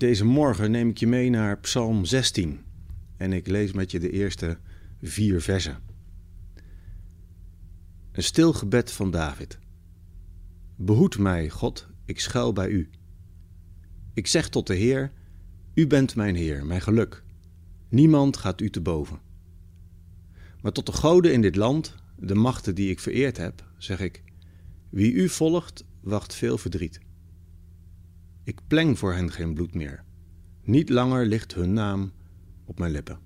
Deze morgen neem ik je mee naar Psalm 16 en ik lees met je de eerste vier versen. Een stil gebed van David. Behoed mij, God, ik schuil bij u. Ik zeg tot de Heer: U bent mijn Heer, mijn geluk. Niemand gaat u te boven. Maar tot de goden in dit land, de machten die ik vereerd heb, zeg ik: Wie u volgt, wacht veel verdriet. Ik pleng voor hen geen bloed meer. Niet langer ligt hun naam op mijn lippen.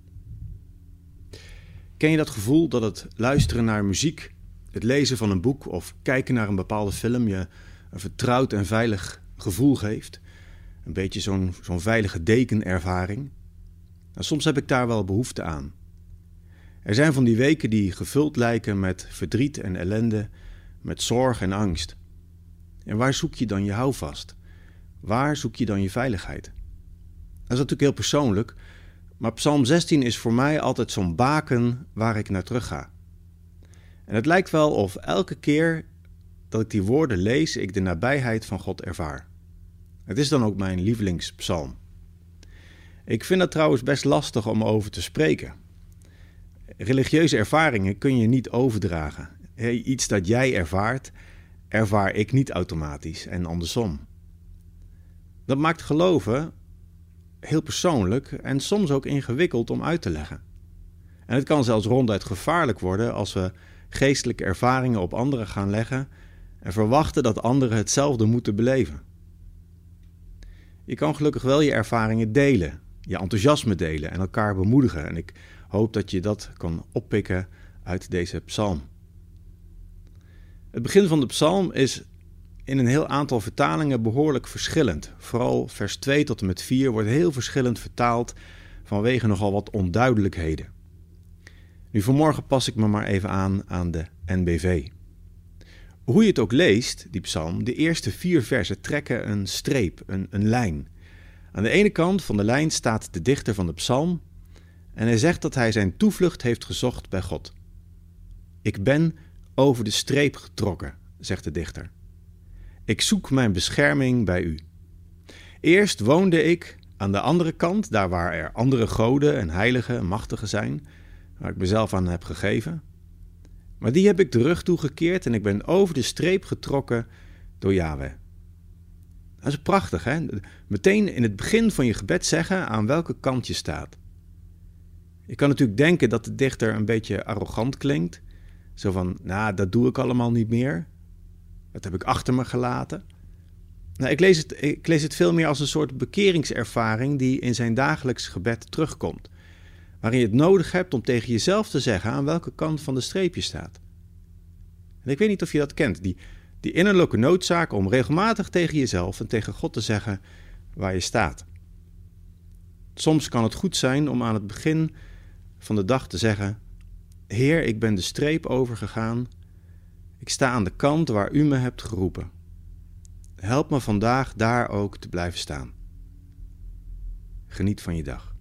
Ken je dat gevoel dat het luisteren naar muziek, het lezen van een boek of kijken naar een bepaalde film je een vertrouwd en veilig gevoel geeft? Een beetje zo'n veilige dekenervaring. Nou, soms heb ik daar wel behoefte aan. Er zijn van die weken die gevuld lijken met verdriet en ellende, met zorg en angst. En waar zoek je dan je houvast? Waar zoek je dan je veiligheid? Dat is natuurlijk heel persoonlijk, maar Psalm 16 is voor mij altijd zo'n baken waar ik naar terug ga. En het lijkt wel of elke keer dat ik die woorden lees, ik de nabijheid van God ervaar. Het is dan ook mijn lievelingspsalm. Ik vind dat trouwens best lastig om over te spreken. Religieuze ervaringen kun je niet overdragen. Iets dat jij ervaart, ervaar ik niet automatisch en andersom. Dat maakt geloven heel persoonlijk en soms ook ingewikkeld om uit te leggen. En het kan zelfs ronduit gevaarlijk worden als we geestelijke ervaringen op anderen gaan leggen en verwachten dat anderen hetzelfde moeten beleven. Je kan gelukkig wel je ervaringen delen, je enthousiasme delen en elkaar bemoedigen. En ik hoop dat je dat kan oppikken uit deze psalm. Het begin van de psalm is in een heel aantal vertalingen behoorlijk verschillend. Vooral vers 2 tot en met 4 wordt heel verschillend vertaald vanwege nogal wat onduidelijkheden. Nu vanmorgen pas ik me maar even aan aan de NBV. Hoe je het ook leest, die psalm, de eerste vier versen trekken een streep, een, een lijn. Aan de ene kant van de lijn staat de dichter van de psalm en hij zegt dat hij zijn toevlucht heeft gezocht bij God. Ik ben over de streep getrokken, zegt de dichter. Ik zoek mijn bescherming bij u. Eerst woonde ik aan de andere kant, daar waar er andere goden en heiligen en machtigen zijn, waar ik mezelf aan heb gegeven. Maar die heb ik de rug toegekeerd en ik ben over de streep getrokken door Yahweh. Dat is prachtig, hè? Meteen in het begin van je gebed zeggen aan welke kant je staat. Je kan natuurlijk denken dat de dichter een beetje arrogant klinkt. Zo van, nou, dat doe ik allemaal niet meer. Dat heb ik achter me gelaten. Nou, ik, lees het, ik lees het veel meer als een soort bekeringservaring die in zijn dagelijks gebed terugkomt. Waarin je het nodig hebt om tegen jezelf te zeggen aan welke kant van de streep je staat. En ik weet niet of je dat kent, die, die innerlijke noodzaak om regelmatig tegen jezelf en tegen God te zeggen waar je staat. Soms kan het goed zijn om aan het begin van de dag te zeggen: Heer, ik ben de streep overgegaan ik sta aan de kant waar u me hebt geroepen. Help me vandaag daar ook te blijven staan. Geniet van je dag.